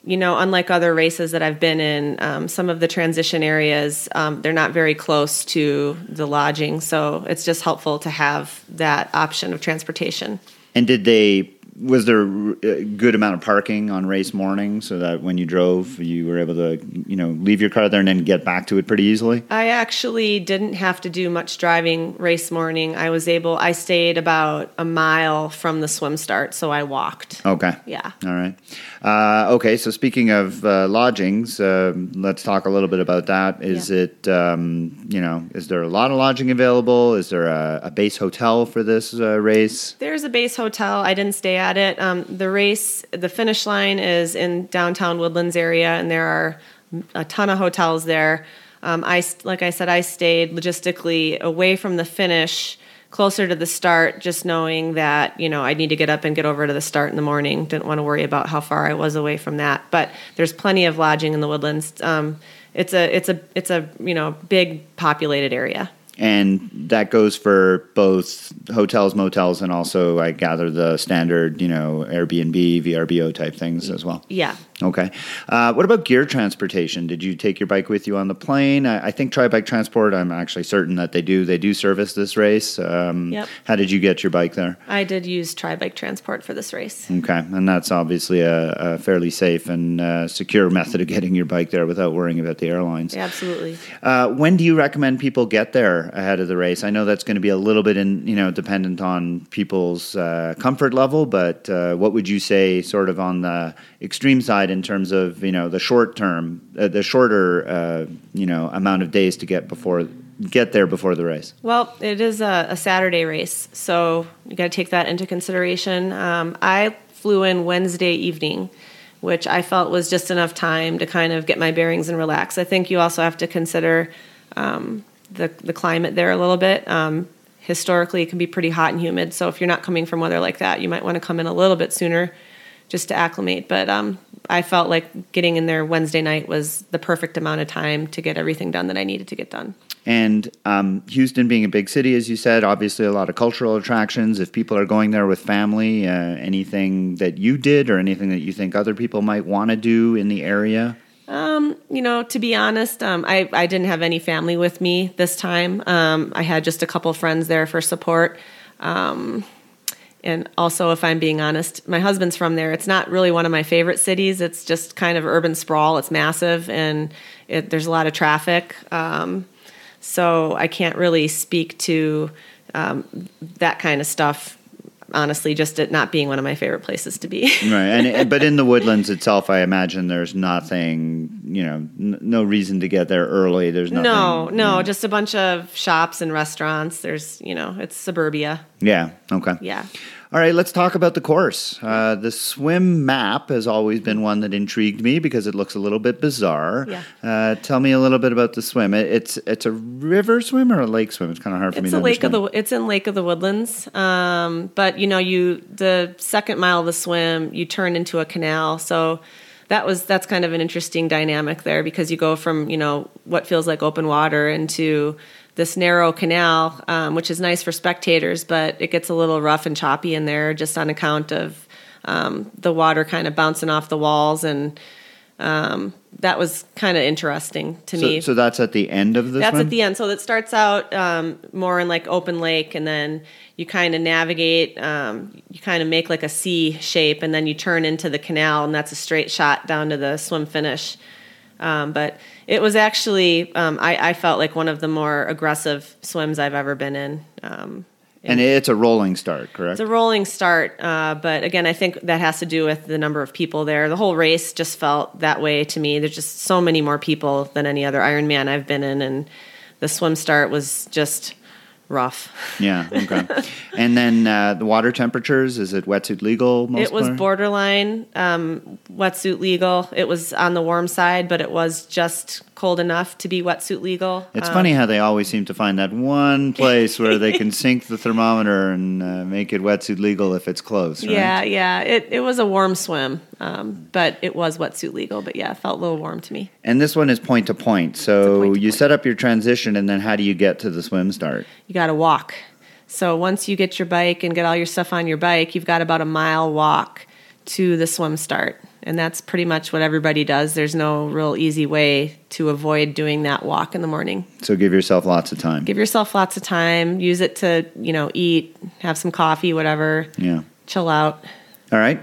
you know, unlike other races that I've been in, um, some of the transition areas um, they're not very close to the lodging, so it's just helpful to have that option of transportation. And did they was there a good amount of parking on race morning so that when you drove you were able to you know leave your car there and then get back to it pretty easily? I actually didn't have to do much driving race morning. I was able i stayed about a mile from the swim start so i walked. Okay. Yeah. All right uh, okay so speaking of uh, lodgings uh, let's talk a little bit about that is yeah. it um, you know is there a lot of lodging available is there a, a base hotel for this uh, race there's a base hotel i didn't stay at it. Um, the race, the finish line is in downtown Woodlands area, and there are a ton of hotels there. Um, I like I said, I stayed logistically away from the finish, closer to the start, just knowing that you know I need to get up and get over to the start in the morning. Didn't want to worry about how far I was away from that. But there's plenty of lodging in the woodlands. Um, it's a it's a it's a you know big populated area and that goes for both hotels, motels, and also I gather the standard, you know, Airbnb, VRBO type things as well. Yeah. Okay. Uh, what about gear transportation? Did you take your bike with you on the plane? I, I, think Tri Bike Transport. I'm actually certain that they do. They do service this race. Um, yep. How did you get your bike there? I did use Tri Bike Transport for this race. Okay, and that's obviously a, a fairly safe and uh, secure method of getting your bike there without worrying about the airlines. Yeah, absolutely. Uh, when do you recommend people get there? Ahead of the race. I know that's going to be a little bit in you know dependent on people's uh, comfort level, but uh, what would you say sort of on the extreme side in terms of you know the short term, uh, the shorter uh, you know amount of days to get before get there before the race? Well, it is a, a Saturday race, so you got to take that into consideration. Um, I flew in Wednesday evening which I felt was just enough time to kind of get my bearings and relax. I think you also have to consider um, the, the climate there a little bit. Um, historically, it can be pretty hot and humid. So if you're not coming from weather like that, you might want to come in a little bit sooner just to acclimate. But um, I felt like getting in there Wednesday night was the perfect amount of time to get everything done that I needed to get done. And um, Houston being a big city, as you said, obviously a lot of cultural attractions. If people are going there with family, uh, anything that you did or anything that you think other people might want to do in the area? Um, you know, to be honest, um, I, I didn't have any family with me this time. Um, I had just a couple friends there for support. Um, and also, if I'm being honest, my husband's from there. It's not really one of my favorite cities. It's just kind of urban sprawl. It's massive and it, there's a lot of traffic. Um, so I can't really speak to um, that kind of stuff honestly just it not being one of my favorite places to be. Right and but in the woodlands itself i imagine there's nothing you know n- no reason to get there early there's nothing no no just a bunch of shops and restaurants there's you know it's suburbia. Yeah okay. Yeah all right, let's talk about the course. Uh, the swim map has always been one that intrigued me because it looks a little bit bizarre. Yeah. Uh, tell me a little bit about the swim. It, it's it's a river swim or a lake swim. It's kind of hard for it's me to a lake understand. of the. It's in Lake of the Woodlands. Um, but you know, you the second mile of the swim, you turn into a canal. So that was that's kind of an interesting dynamic there because you go from you know what feels like open water into this narrow canal, um, which is nice for spectators, but it gets a little rough and choppy in there just on account of um, the water kind of bouncing off the walls and um, that was kind of interesting to so, me. So that's at the end of the That's swim? at the end. So it starts out um, more in like open lake, and then you kind of navigate. Um, you kind of make like a C shape, and then you turn into the canal, and that's a straight shot down to the swim finish. Um, but it was actually, um, I, I, felt like one of the more aggressive swims I've ever been in. Um, and it's a rolling start, correct? It's a rolling start, uh, but again, I think that has to do with the number of people there. The whole race just felt that way to me. There's just so many more people than any other Ironman I've been in, and the swim start was just rough. Yeah. Okay. and then uh, the water temperatures is it wetsuit legal? it was part? borderline um, wetsuit legal. It was on the warm side, but it was just cold enough to be wetsuit legal. It's um, funny how they always seem to find that one place where they can sink the thermometer and uh, make it wetsuit legal if it's close. Right? Yeah, yeah. It it was a warm swim, um, but it was wetsuit legal. But yeah, it felt a little warm to me. And this one is point to point. So point to you point. set up your transition, and then how do you get to the swim start? You got to walk. So once you get your bike and get all your stuff on your bike, you've got about a mile walk to the swim start and that's pretty much what everybody does. There's no real easy way to avoid doing that walk in the morning. So give yourself lots of time. Give yourself lots of time. Use it to, you know, eat, have some coffee, whatever. Yeah. Chill out. All right.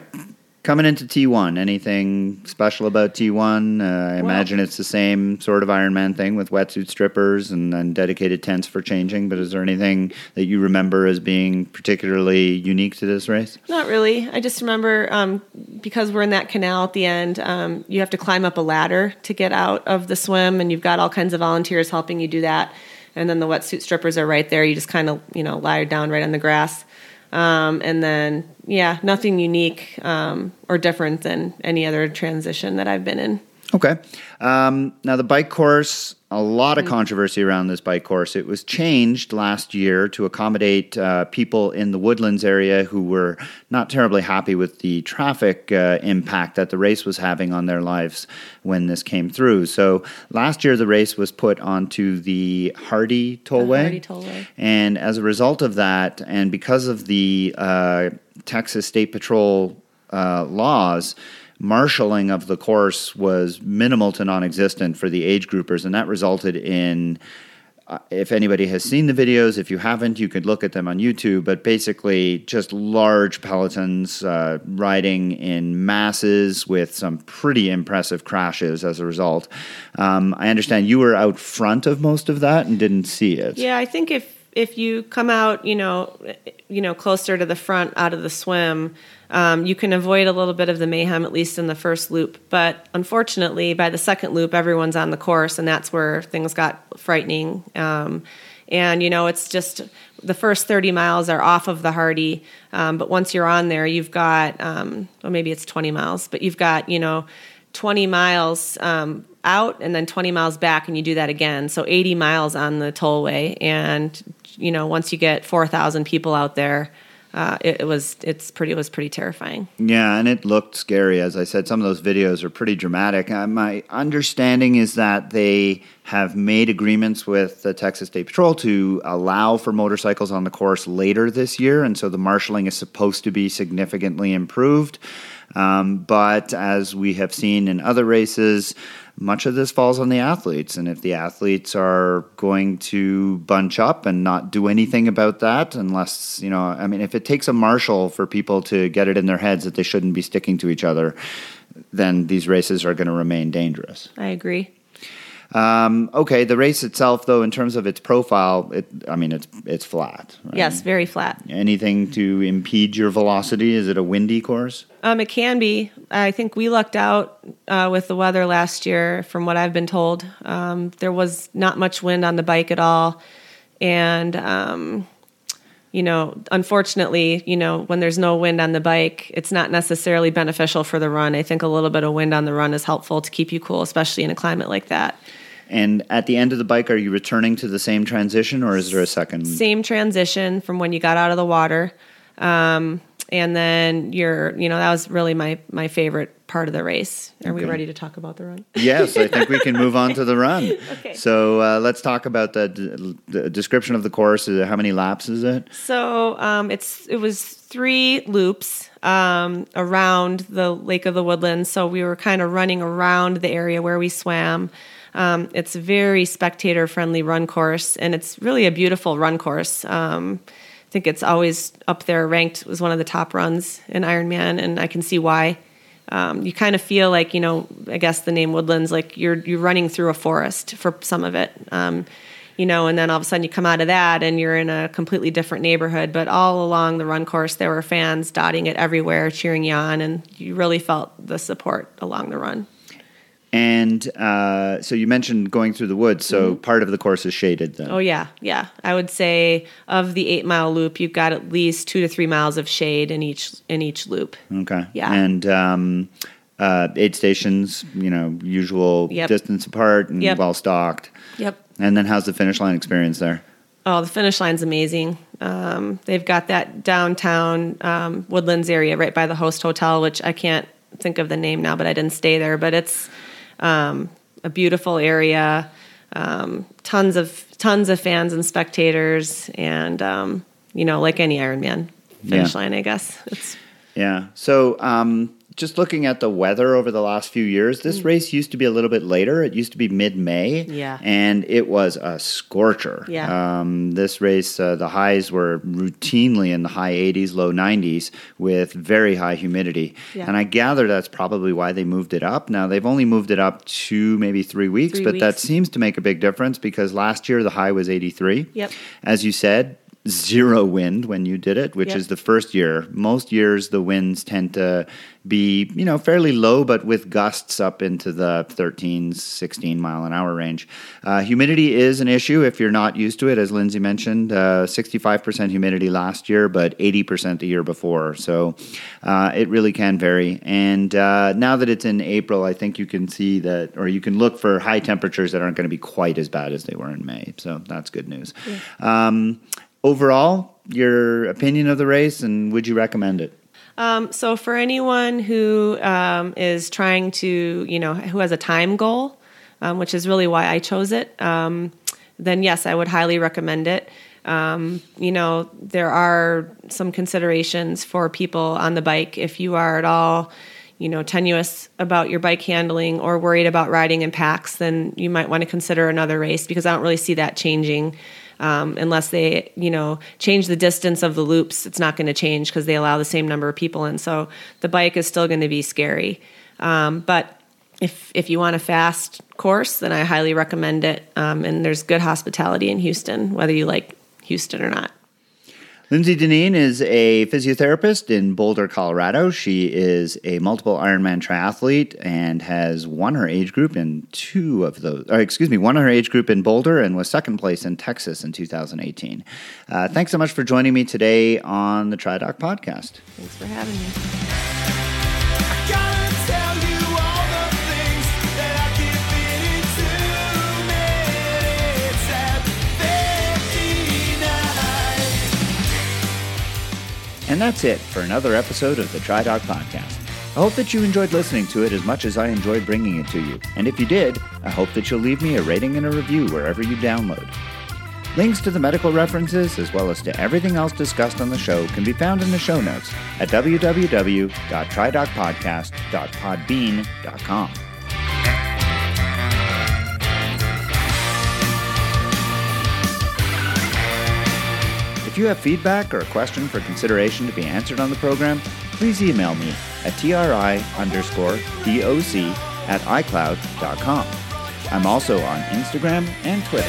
Coming into T1, anything special about T1? Uh, I well, imagine it's the same sort of Ironman thing with wetsuit strippers and then dedicated tents for changing. But is there anything that you remember as being particularly unique to this race? Not really. I just remember um, because we're in that canal at the end, um, you have to climb up a ladder to get out of the swim, and you've got all kinds of volunteers helping you do that. And then the wetsuit strippers are right there. You just kind of, you know, lie down right on the grass. Um, and then, yeah, nothing unique um, or different than any other transition that I've been in. Okay. Um, now, the bike course, a lot of controversy around this bike course. It was changed last year to accommodate uh, people in the woodlands area who were not terribly happy with the traffic uh, impact that the race was having on their lives when this came through. So, last year, the race was put onto the Hardy Tollway. Hardy Tollway. And as a result of that, and because of the uh, Texas State Patrol uh, laws, marshaling of the course was minimal to non-existent for the age groupers, and that resulted in. Uh, if anybody has seen the videos, if you haven't, you could look at them on YouTube. But basically, just large pelotons uh, riding in masses with some pretty impressive crashes as a result. Um, I understand you were out front of most of that and didn't see it. Yeah, I think if if you come out, you know, you know, closer to the front out of the swim, um, you can avoid a little bit of the mayhem, at least in the first loop. But unfortunately, by the second loop, everyone's on the course, and that's where things got frightening. Um, and you know, it's just the first 30 miles are off of the Hardy, um, but once you're on there, you've got, um, well, maybe it's 20 miles, but you've got, you know, 20 miles um, out and then 20 miles back, and you do that again. So 80 miles on the tollway, and you know, once you get 4,000 people out there, uh, it, it, was it's pretty it was pretty terrifying. Yeah, and it looked scary. As I said, some of those videos are pretty dramatic. Uh, my understanding is that they have made agreements with the Texas State Patrol to allow for motorcycles on the course later this year, and so the marshaling is supposed to be significantly improved. Um, but as we have seen in other races, much of this falls on the athletes. And if the athletes are going to bunch up and not do anything about that, unless, you know, I mean, if it takes a marshal for people to get it in their heads that they shouldn't be sticking to each other, then these races are going to remain dangerous. I agree. Um, okay, the race itself, though, in terms of its profile, it, I mean, it's it's flat. Right? Yes, very flat. Anything to impede your velocity? Is it a windy course? Um, it can be. I think we lucked out uh, with the weather last year, from what I've been told. Um, there was not much wind on the bike at all, and um, you know, unfortunately, you know, when there's no wind on the bike, it's not necessarily beneficial for the run. I think a little bit of wind on the run is helpful to keep you cool, especially in a climate like that. And at the end of the bike, are you returning to the same transition or is there a second? Same transition from when you got out of the water. Um, and then you're, you know, that was really my, my favorite part of the race. Are okay. we ready to talk about the run? Yes, I think we can move on to the run. okay. So uh, let's talk about the, the, description of the course. How many laps is it? So um, it's it was three loops um, around the Lake of the Woodlands. So we were kind of running around the area where we swam. Um, it's a very spectator friendly run course, and it's really a beautiful run course. Um, I think it's always up there, ranked as one of the top runs in Ironman, and I can see why. Um, you kind of feel like you know, I guess the name Woodlands, like you're you're running through a forest for some of it um, you know, and then all of a sudden you come out of that and you're in a completely different neighborhood. But all along the run course, there were fans dotting it everywhere, cheering you on, and you really felt the support along the run. And uh, so you mentioned going through the woods. So mm-hmm. part of the course is shaded then. Oh yeah, yeah. I would say of the eight mile loop, you've got at least two to three miles of shade in each in each loop. Okay. Yeah. And um, uh, aid stations, you know, usual yep. distance apart and yep. well stocked. Yep. And then how's the finish line experience there? Oh, the finish line's amazing. Um, they've got that downtown um, Woodlands area right by the host hotel, which I can't think of the name now, but I didn't stay there. But it's um, a beautiful area, um, tons of tons of fans and spectators, and um, you know, like any Ironman finish yeah. line, I guess. It's yeah. So um, just looking at the weather over the last few years, this mm. race used to be a little bit later. It used to be mid May. Yeah. And it was a scorcher. Yeah. Um, this race, uh, the highs were routinely in the high 80s, low 90s with very high humidity. Yeah. And I gather that's probably why they moved it up. Now, they've only moved it up two, maybe three weeks, three but weeks. that seems to make a big difference because last year the high was 83. Yep. As you said, zero wind when you did it, which Yep. is the first year. Most years the winds tend to be, you know, fairly low, but with gusts up into the 13, 16 mile an hour range. Uh, humidity is an issue if you're not used to it, as Lindsay mentioned. Uh, 65% humidity last year, but 80% the year before. So uh, it really can vary. And uh, now that it's in April, I think you can see that, or you can look for high temperatures that aren't going to be quite as bad as they were in May. So that's good news. Um, overall, your opinion of the race, and would you recommend it? Um, so for anyone who um, is trying to, you know, who has a time goal, um, which is really why I chose it, um, then yes, I would highly recommend it. Um, you know, there are some considerations for people on the bike if you are at all, you know, tenuous about your bike handling or worried about riding in packs, then you might want to consider another race because I don't really see that changing um, unless they you know change the distance of the loops it's not going to change because they allow the same number of people in. So the bike is still going to be scary. Um, but if if you want a fast course then i highly recommend it. Um, and there's good hospitality in houston whether you like houston or not Lindsay Deneen is a physiotherapist in Boulder, Colorado. She is a multiple Ironman triathlete and has won her age group in two of those, or excuse me, won her age group in Boulder and was second place in Texas in 2018. Uh, thanks so much for joining me today on the TriDoc podcast. thanks for having me that's it for another episode of the TriDoc podcast. I hope that you enjoyed listening to it as much as I enjoyed bringing it to you. And if you did, I hope that you'll leave me a rating and a review wherever you download. Links to the medical references, as well as to everything else discussed on the show, can be found in the show notes at www.tridocpodcast.podbean.com. If you have feedback or a question for consideration to be answered on the program, please email me at tri underscore doc at icloud.com. I'm also on Instagram and Twitter.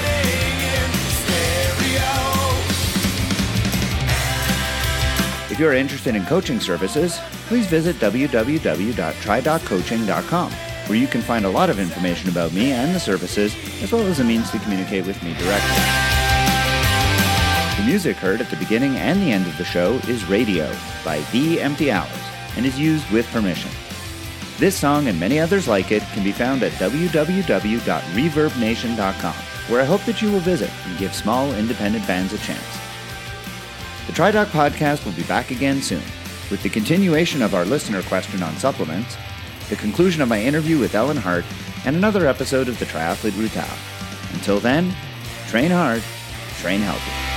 If you're interested in coaching services, please visit www.tridoccoaching.com, where you can find a lot of information about me and the services, as well as a means to communicate with me directly. The music heard at the beginning and the end of the show is Radio by The Empty Hours and is used with permission. This song and many others like it can be found at www.reverbnation.com, where I hope that you will visit and give small independent bands a chance. The TriDoc podcast will be back again soon, with the continuation of our listener question on supplements, the conclusion of my interview with Ellen Hart, and another episode of the Triathlete Routard. Until then, train hard, train healthy.